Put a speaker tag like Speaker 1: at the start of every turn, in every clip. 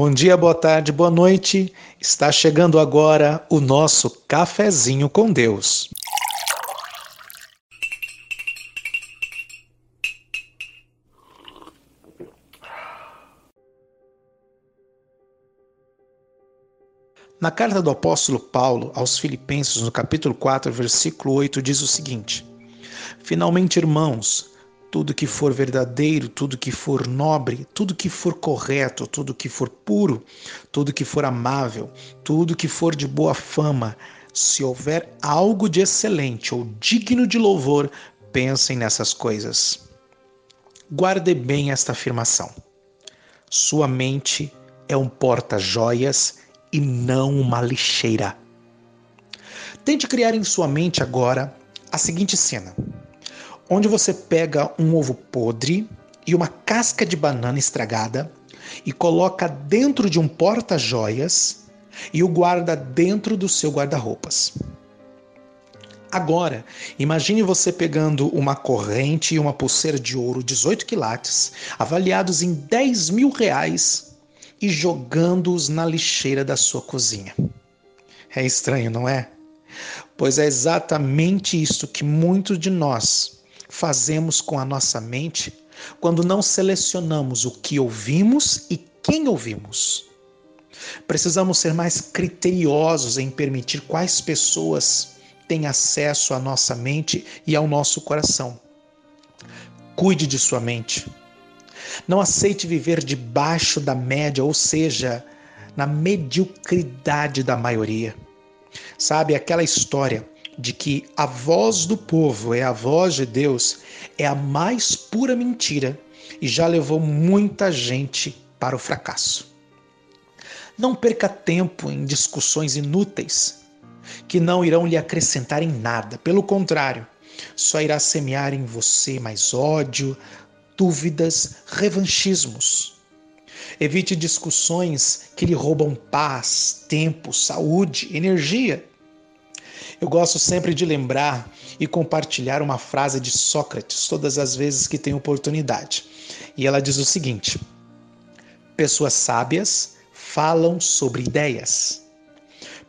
Speaker 1: Bom dia, boa tarde, boa noite. Está chegando agora o nosso cafezinho com Deus. Na carta do apóstolo Paulo aos Filipenses, no capítulo 4, versículo 8, diz o seguinte: Finalmente, irmãos, tudo que for verdadeiro, tudo que for nobre, tudo que for correto, tudo que for puro, tudo que for amável, tudo que for de boa fama, se houver algo de excelente ou digno de louvor, pensem nessas coisas. Guarde bem esta afirmação. Sua mente é um porta-joias e não uma lixeira. Tente criar em sua mente agora a seguinte cena onde você pega um ovo podre e uma casca de banana estragada e coloca dentro de um porta-joias e o guarda dentro do seu guarda-roupas. Agora, imagine você pegando uma corrente e uma pulseira de ouro 18 quilates, avaliados em 10 mil reais, e jogando-os na lixeira da sua cozinha. É estranho, não é? Pois é exatamente isso que muitos de nós fazemos com a nossa mente quando não selecionamos o que ouvimos e quem ouvimos. Precisamos ser mais criteriosos em permitir quais pessoas têm acesso à nossa mente e ao nosso coração. Cuide de sua mente. Não aceite viver debaixo da média, ou seja, na mediocridade da maioria. Sabe aquela história de que a voz do povo é a voz de Deus é a mais pura mentira e já levou muita gente para o fracasso. Não perca tempo em discussões inúteis que não irão lhe acrescentar em nada, pelo contrário, só irá semear em você mais ódio, dúvidas, revanchismos. Evite discussões que lhe roubam paz, tempo, saúde, energia eu gosto sempre de lembrar e compartilhar uma frase de Sócrates todas as vezes que tenho oportunidade. E ela diz o seguinte: Pessoas sábias falam sobre ideias.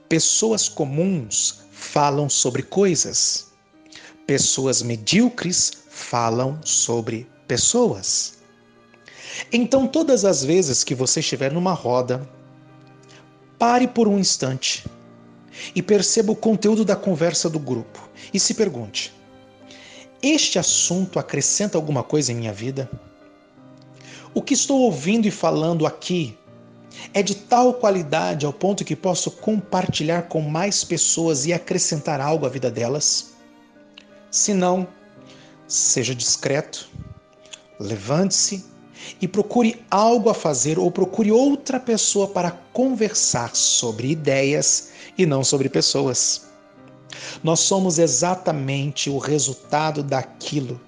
Speaker 1: Pessoas comuns falam sobre coisas. Pessoas medíocres falam sobre pessoas. Então, todas as vezes que você estiver numa roda, pare por um instante e perceba o conteúdo da conversa do grupo e se pergunte: este assunto acrescenta alguma coisa em minha vida? O que estou ouvindo e falando aqui é de tal qualidade ao ponto que posso compartilhar com mais pessoas e acrescentar algo à vida delas? Se não, seja discreto, levante-se e procure algo a fazer ou procure outra pessoa para conversar sobre ideias e não sobre pessoas. Nós somos exatamente o resultado daquilo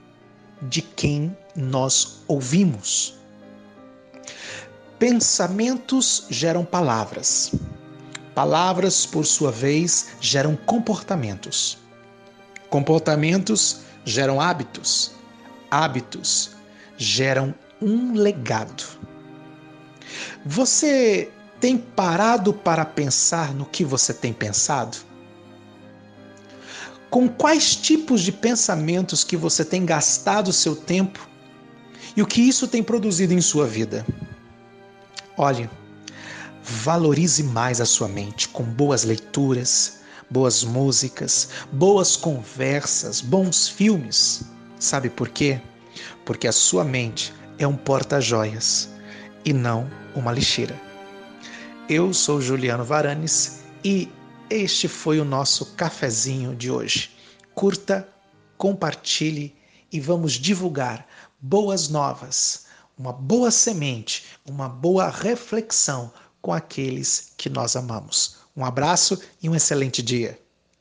Speaker 1: de quem nós ouvimos. Pensamentos geram palavras. Palavras, por sua vez, geram comportamentos. Comportamentos geram hábitos. Hábitos geram um legado. Você tem parado para pensar no que você tem pensado? Com quais tipos de pensamentos que você tem gastado seu tempo e o que isso tem produzido em sua vida? Olhe, valorize mais a sua mente com boas leituras, boas músicas, boas conversas, bons filmes. Sabe por quê? Porque a sua mente é um porta-joias e não uma lixeira. Eu sou Juliano Varanes e este foi o nosso cafezinho de hoje. Curta, compartilhe e vamos divulgar boas novas, uma boa semente, uma boa reflexão com aqueles que nós amamos. Um abraço e um excelente dia.